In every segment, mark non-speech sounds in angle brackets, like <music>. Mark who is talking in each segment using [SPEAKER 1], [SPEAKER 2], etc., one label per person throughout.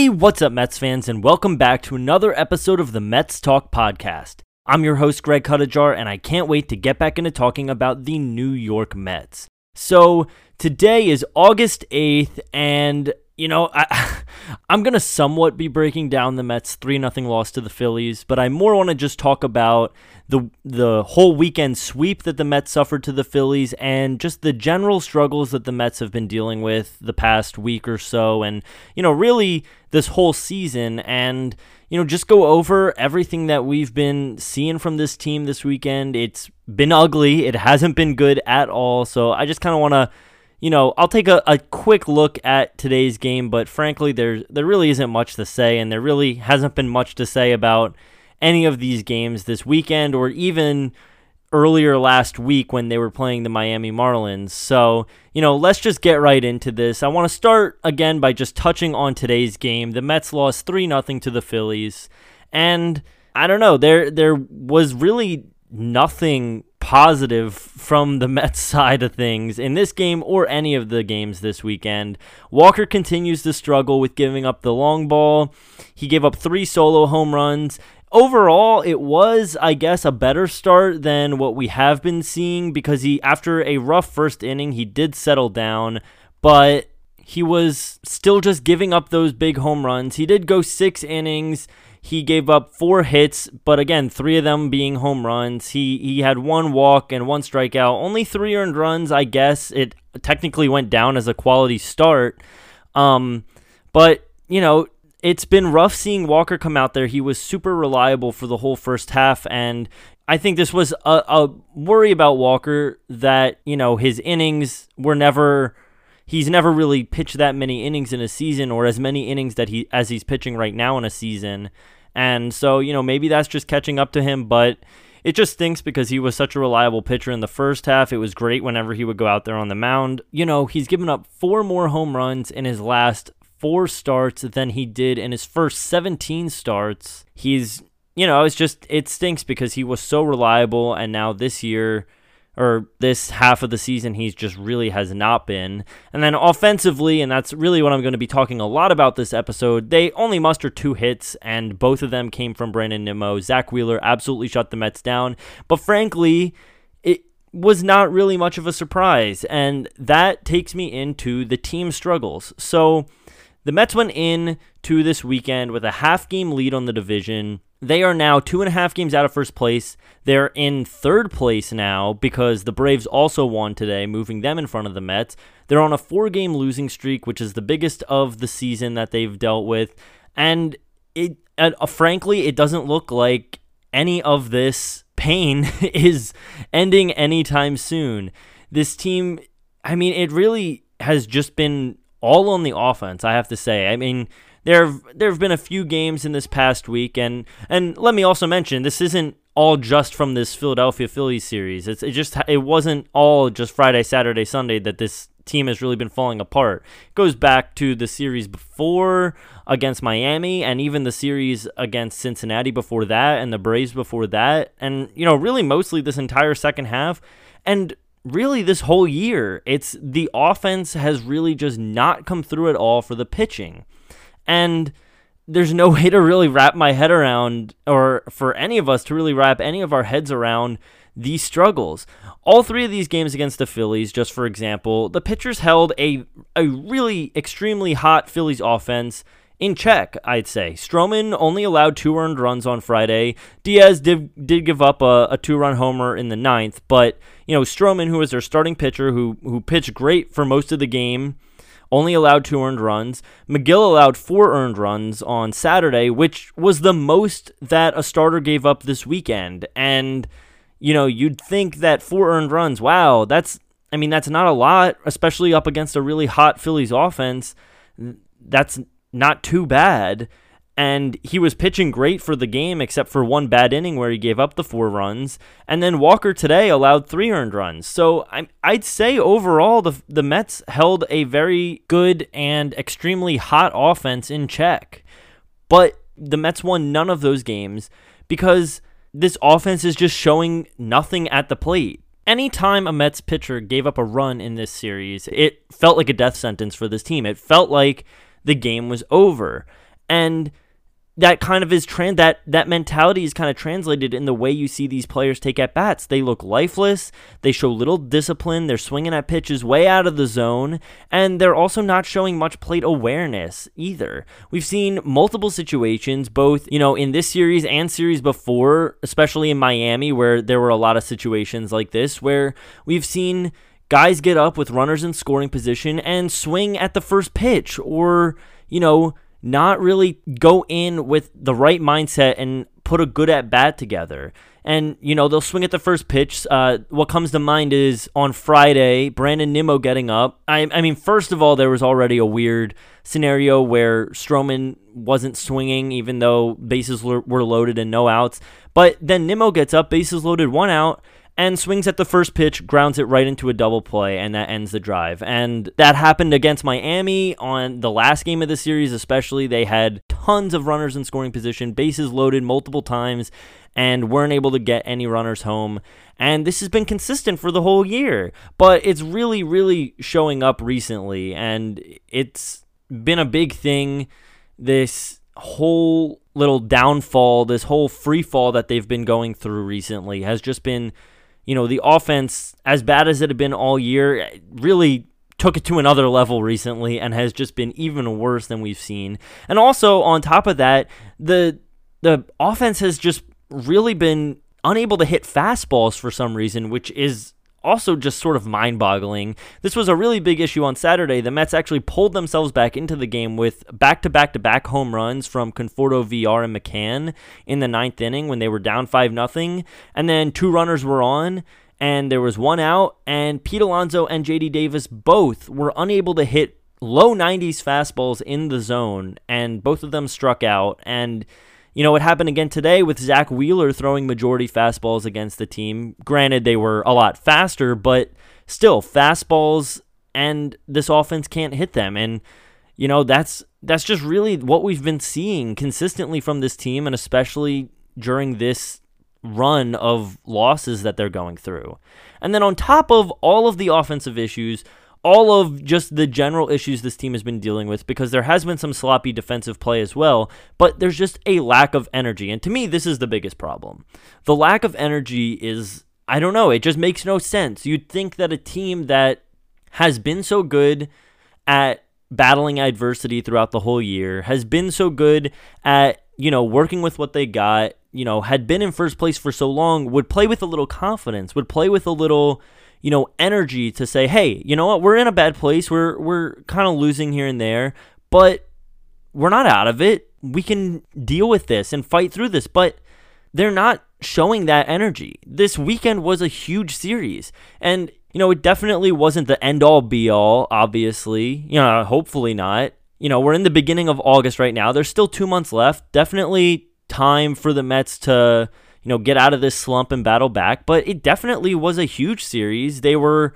[SPEAKER 1] Hey, what's up, Mets fans, and welcome back to another episode of the Mets Talk Podcast. I'm your host, Greg Cuttajar, and I can't wait to get back into talking about the New York Mets. So, today is August 8th, and you know, I, <laughs> I'm going to somewhat be breaking down the Mets 3 0 loss to the Phillies, but I more want to just talk about the the whole weekend sweep that the Mets suffered to the Phillies and just the general struggles that the Mets have been dealing with the past week or so and you know, really this whole season and you know, just go over everything that we've been seeing from this team this weekend. It's been ugly. It hasn't been good at all. So I just kind of want to you know, I'll take a, a quick look at today's game, but frankly, there there really isn't much to say, and there really hasn't been much to say about any of these games this weekend or even earlier last week when they were playing the Miami Marlins. So, you know, let's just get right into this. I want to start again by just touching on today's game. The Mets lost 3 0 to the Phillies, and I don't know, there there was really nothing positive from the <laughs> Mets side of things in this game or any of the games this weekend. Walker continues to struggle with giving up the long ball. He gave up three solo home runs. Overall, it was, I guess, a better start than what we have been seeing because he, after a rough first inning, he did settle down, but he was still just giving up those big home runs. He did go six innings. He gave up four hits, but again, three of them being home runs. He he had one walk and one strikeout. Only three earned runs, I guess. It technically went down as a quality start. Um, but you know, it's been rough seeing Walker come out there. He was super reliable for the whole first half, and I think this was a, a worry about Walker that you know his innings were never he's never really pitched that many innings in a season or as many innings that he as he's pitching right now in a season. And so, you know, maybe that's just catching up to him, but it just stinks because he was such a reliable pitcher in the first half. It was great whenever he would go out there on the mound. You know, he's given up four more home runs in his last four starts than he did in his first 17 starts. He's, you know, it's just, it stinks because he was so reliable. And now this year, or this half of the season he's just really has not been. And then offensively, and that's really what I'm going to be talking a lot about this episode, they only mustered two hits, and both of them came from Brandon Nimmo. Zack Wheeler absolutely shut the Mets down, but frankly, it was not really much of a surprise, and that takes me into the team struggles. So the Mets went in to this weekend with a half game lead on the division they are now two and a half games out of first place. They're in third place now because the Braves also won today, moving them in front of the Mets. They're on a four game losing streak, which is the biggest of the season that they've dealt with. And it, uh, frankly, it doesn't look like any of this pain <laughs> is ending anytime soon. This team, I mean, it really has just been all on the offense, I have to say. I mean, there have, there have been a few games in this past week, and and let me also mention this isn't all just from this Philadelphia Phillies series. It's it just it wasn't all just Friday, Saturday, Sunday that this team has really been falling apart. It goes back to the series before against Miami and even the series against Cincinnati before that and the Braves before that and you know really mostly this entire second half and really this whole year it's the offense has really just not come through at all for the pitching. And there's no <laughs> way to really wrap my head around, or for any of us to really wrap any of our heads around these struggles. All three of these games against the Phillies, just for example, the pitchers held a, a really extremely hot Phillies offense in check, I'd say. Stroman only allowed two earned runs on Friday. Diaz did, did give up a, a two run homer in the ninth, but, you know, Stroman, who was their starting pitcher, who, who pitched great for most of the game, only allowed two earned runs. Megill allowed four earned runs on Saturday, which was the most that a starter gave up this weekend. And, you know, you'd think that four earned runs, wow, that's, I mean, that's not a lot, especially up against a really hot Phillies offense. That's not too bad and he was pitching great for the game except for one bad inning where he gave up the four runs. And then Walker today allowed three earned runs. So i would say overall the, the Mets held a very good and extremely hot offense in check. But the Mets won none of those games because this offense is just showing nothing at the plate. Anytime a Mets pitcher gave up a run in this series it felt like a death sentence for this team. It felt like the game was over. And that kind of is trans that that mentality is kind of translated in the way you see these players take at bats. They look lifeless. They show little discipline. They're swinging at pitches way out of the zone, and they're also not showing much plate awareness either. We've seen multiple situations, both you know in this series and series before, especially in Miami, where there were a lot of situations like this, where we've seen guys get up with runners in scoring position and swing at the first pitch, or you know not really go in with the right mindset and put a good at bat together. And, you know, they'll swing at the first pitch. Uh, what comes to mind is on Friday, Brandon Nimmo getting up. I, I mean, first of all, there was already a weird scenario where Stroman wasn't swinging, even though bases were loaded and no outs. But then Nimmo gets up, bases loaded, one out and swings at the first pitch, grounds it right into a double play, and that ends the drive. And that happened against Miami on the last game of the series, especially. They had tons of runners in scoring position, bases loaded multiple times, and weren't able to get any runners home. And this has been consistent for the whole year, but it's really, really showing up recently, and it's been a big thing. This whole little downfall, this whole free fall that they've been going through recently has just been you know, the offense, as bad as it had been all year, really took it to another level recently and has just been even worse than we've seen. And also on top of that, the the offense has just really been unable to hit fastballs for some reason, which is also just sort of mind boggling. This was a really big issue on Saturday. The Mets actually pulled themselves back into the game with back to back to back home runs from Conforto, Villar and McCann in the ninth inning when they were down 5 0. And then two runners were on. And there was one out, and Pete Alonso and JD Davis both were unable to hit low 90s fastballs in the zone, and both of them struck out. And you know, it happened again today with Zack Wheeler throwing majority fastballs against the team. Granted, they were a lot faster, but still, fastballs and this offense can't hit them. And, you know, that's that's just really what we've been seeing consistently from this team, and especially during this run of losses that they're going through. And then on top of all of the offensive issues, all of just the general issues this team has been dealing with because there has been some sloppy defensive play as well, but there's just a lack of energy. And to me, this is the biggest problem. The lack of energy is, I don't know, it just makes no sense. You'd think that a team that has been so good at battling adversity throughout the whole year, has been so good at, you know, working with what they got, you know, had been in first place for so long, would play with a little confidence, would play with a little you know, energy to say, hey, you know what, we're in a bad place. We're we're kind of losing here and there, but we're not out of it. We can deal with this and fight through this. But they're not showing that energy. This weekend was a huge series. And, you know, it definitely wasn't the end all be all, obviously. You know, hopefully not. You know, we're in the beginning of August right now. There's still two months left. Definitely time for the Mets to you know, get out of this slump and battle back. But it definitely was a huge series. They were,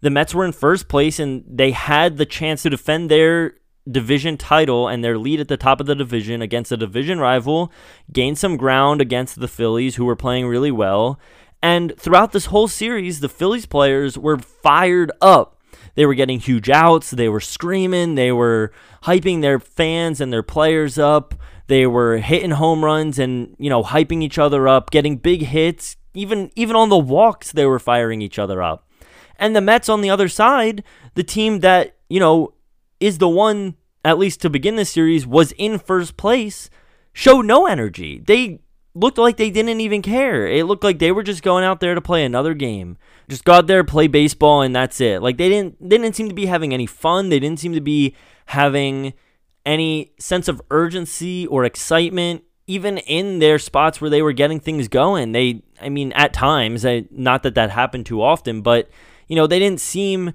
[SPEAKER 1] the Mets were in first place and they had the chance to defend their division title and their lead at the top of the division against a division rival, gain some ground against the Phillies, who were playing really well. And throughout this whole series, the Phillies players were fired up. They were getting huge outs, they were screaming, they were hyping their fans and their players up. They were hitting home runs and, you know, hyping each other up, getting big hits. Even even on the walks they were firing each other up. And the Mets on the other side, the team that, you know, is the one at least to begin the series was in first place, showed no energy. They looked like they didn't even care. It looked like they were just going out there to play another game. Just go out there, play baseball, and that's it. Like they didn't they didn't seem to be having any fun. They didn't seem to be having any sense of urgency or excitement even in their spots where they were getting things going. They i mean at times not that that happened too often but you know they didn't seem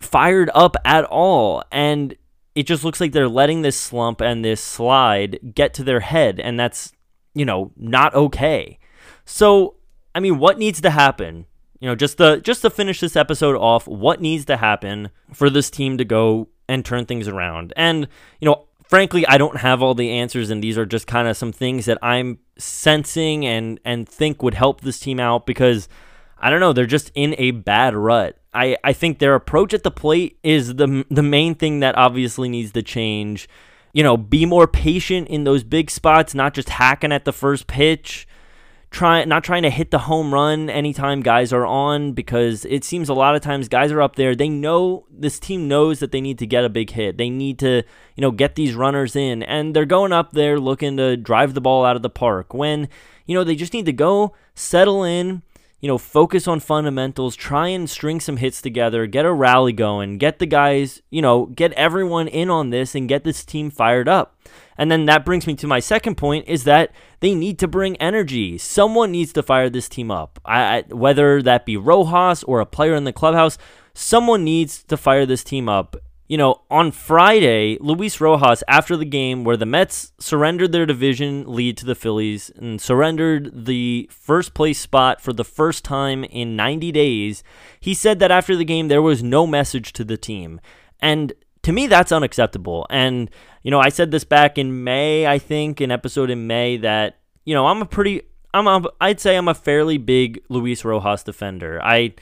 [SPEAKER 1] fired up at all. And it just looks like they're letting this slump and this slide get to their head and that's you know not okay. So i mean what needs to happen you know just to just to finish this episode off what needs to happen for this team to go and turn things around. And, you know, frankly, I don't have all the answers, and these are just kind of some things that I'm sensing and, and think would help this team out because, I don't know, they're just in a bad rut. I, I think their approach at the plate is the, the main thing that obviously needs to change. you know, be more patient in those big spots, not just hacking at the first pitch try not trying to hit the home run anytime guys are on because it seems a lot of times guys are up there they know this team knows that they need to get a big hit. They need to you know get these runners in and they're going up there looking to drive the ball out of the park when you know they just need to go settle in you know focus on fundamentals try and string some hits together get a rally going get the guys you know get everyone in on this and get this team fired up and then that brings me to my second point is that they need to bring energy. Someone needs to fire this team up. I, I, whether that be Rojas or a player in the clubhouse, someone needs to fire this team up. You know, on Friday, Luis Rojas, after the game where the Mets surrendered their division lead to the Phillies and surrendered the first place spot for the first time in 90 days, he said that after the game there was no message to the team. And to me, that's unacceptable. And, you know, I said this back in May, I think, an episode in May that, you know, I'm a pretty, I'm a, I'd say I'm a fairly big Luis Rojas defender. I,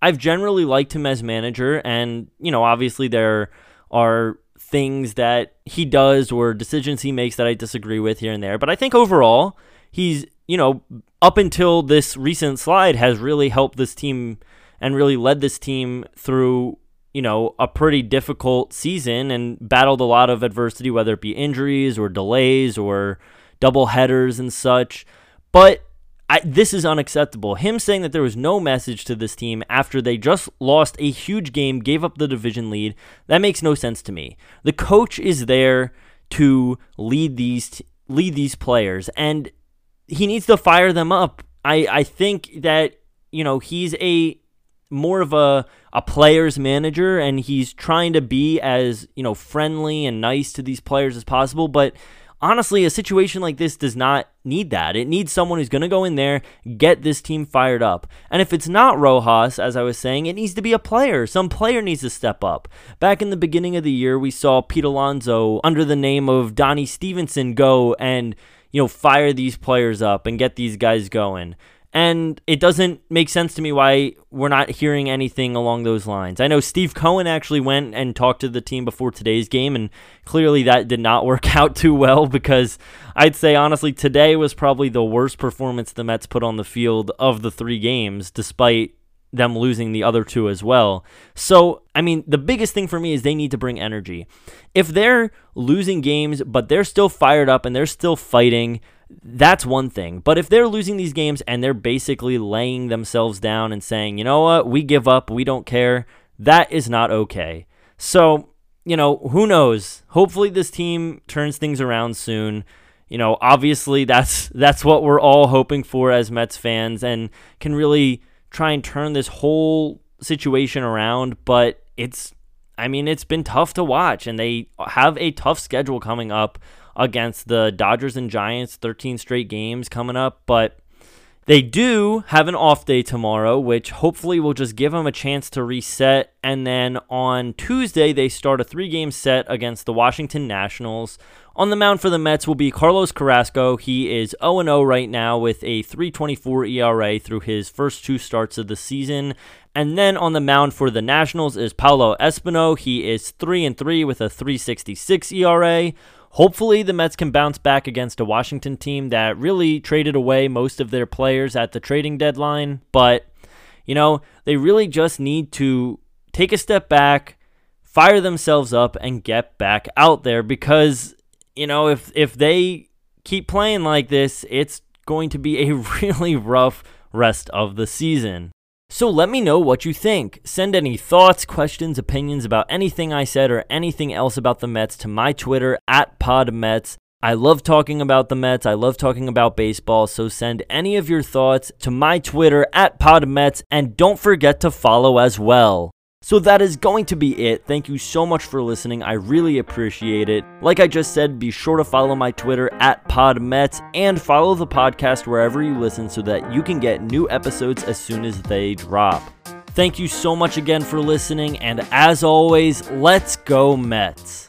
[SPEAKER 1] I've generally liked him as manager, and, you know, obviously there are things that he does or decisions he makes that I disagree with here and there. But I think overall, he's, you know, up until this recent slide, has really helped this team and really led this team through you know, a pretty difficult season and battled a lot of adversity, whether it be injuries or delays or double headers and such. But I, this is unacceptable. Him saying that there was no message to this team after they just lost a huge game, gave up the division lead, that makes no sense to me. The coach is there to lead these lead these players, and he needs to fire them up. I, I think that you know he's a more of a a player's manager and he's trying to be as, you know, friendly and nice to these players as possible, but honestly, a situation like this does not need that. It needs someone who's going to go in there, get this team fired up. And if it's not Rojas, as I was saying, it needs to be a player. Some player needs to step up. Back in the beginning of the year, we saw Pete Alonso under the name of Donnie Stevenson go and, you know, fire these players up and get these guys going. And it doesn't make sense to me why we're not hearing anything along those lines. I know Steve Cohen actually went and talked to the team before today's game, and clearly that did not <laughs> work out too well because I'd say, honestly, today was probably the worst performance the Mets put on the field of the three games, despite them losing the other two as well. So, I mean, the biggest thing for me is they need to bring energy. If they're losing games, but they're still fired up and they're still fighting, that's one thing. But if they're losing these games and they're basically laying themselves down and saying, you know what, we give up, we don't care, that is not okay. So, you know, who knows? Hopefully this team turns things around soon. You know, obviously that's <laughs> that's what we're all hoping for as Mets fans and can really try and turn this whole situation around, but it's I mean, it's been tough to watch and they have a tough schedule coming up against the Dodgers and Giants, 13 straight games coming up, but they do have an off day tomorrow, which hopefully will just give them a chance to reset. And then on Tuesday, they start a three game set against the Washington Nationals. On the mound for the Mets will be Carlos Carrasco. He is 0 0 right now with a 324 ERA through his first two starts of the season. And then on the mound for the Nationals is Paolo Espino. He is 3 3 with a 366 ERA. Hopefully, the Mets can bounce back against a Washington team that really traded away most of their players at the trading deadline. But, you know, they really just need to take a step back, fire themselves up, and get back out there because, you know, if, if they keep playing like this, it's going to be a <laughs> really rough rest of the season. So let me know what you think. Send any thoughts, questions, opinions about anything I said or anything else about the Mets to my Twitter at PodMets. I love talking about the Mets. I love talking about baseball. So send any of your thoughts to my Twitter at PodMets and don't forget to follow as well. So that is going to be it. Thank you so much for listening. I really appreciate it. Like I just said, be sure to follow my Twitter at PodMets and follow the podcast wherever you listen so that you can get new episodes as soon as they drop. Thank you so much again for listening, and as always, let's go Mets.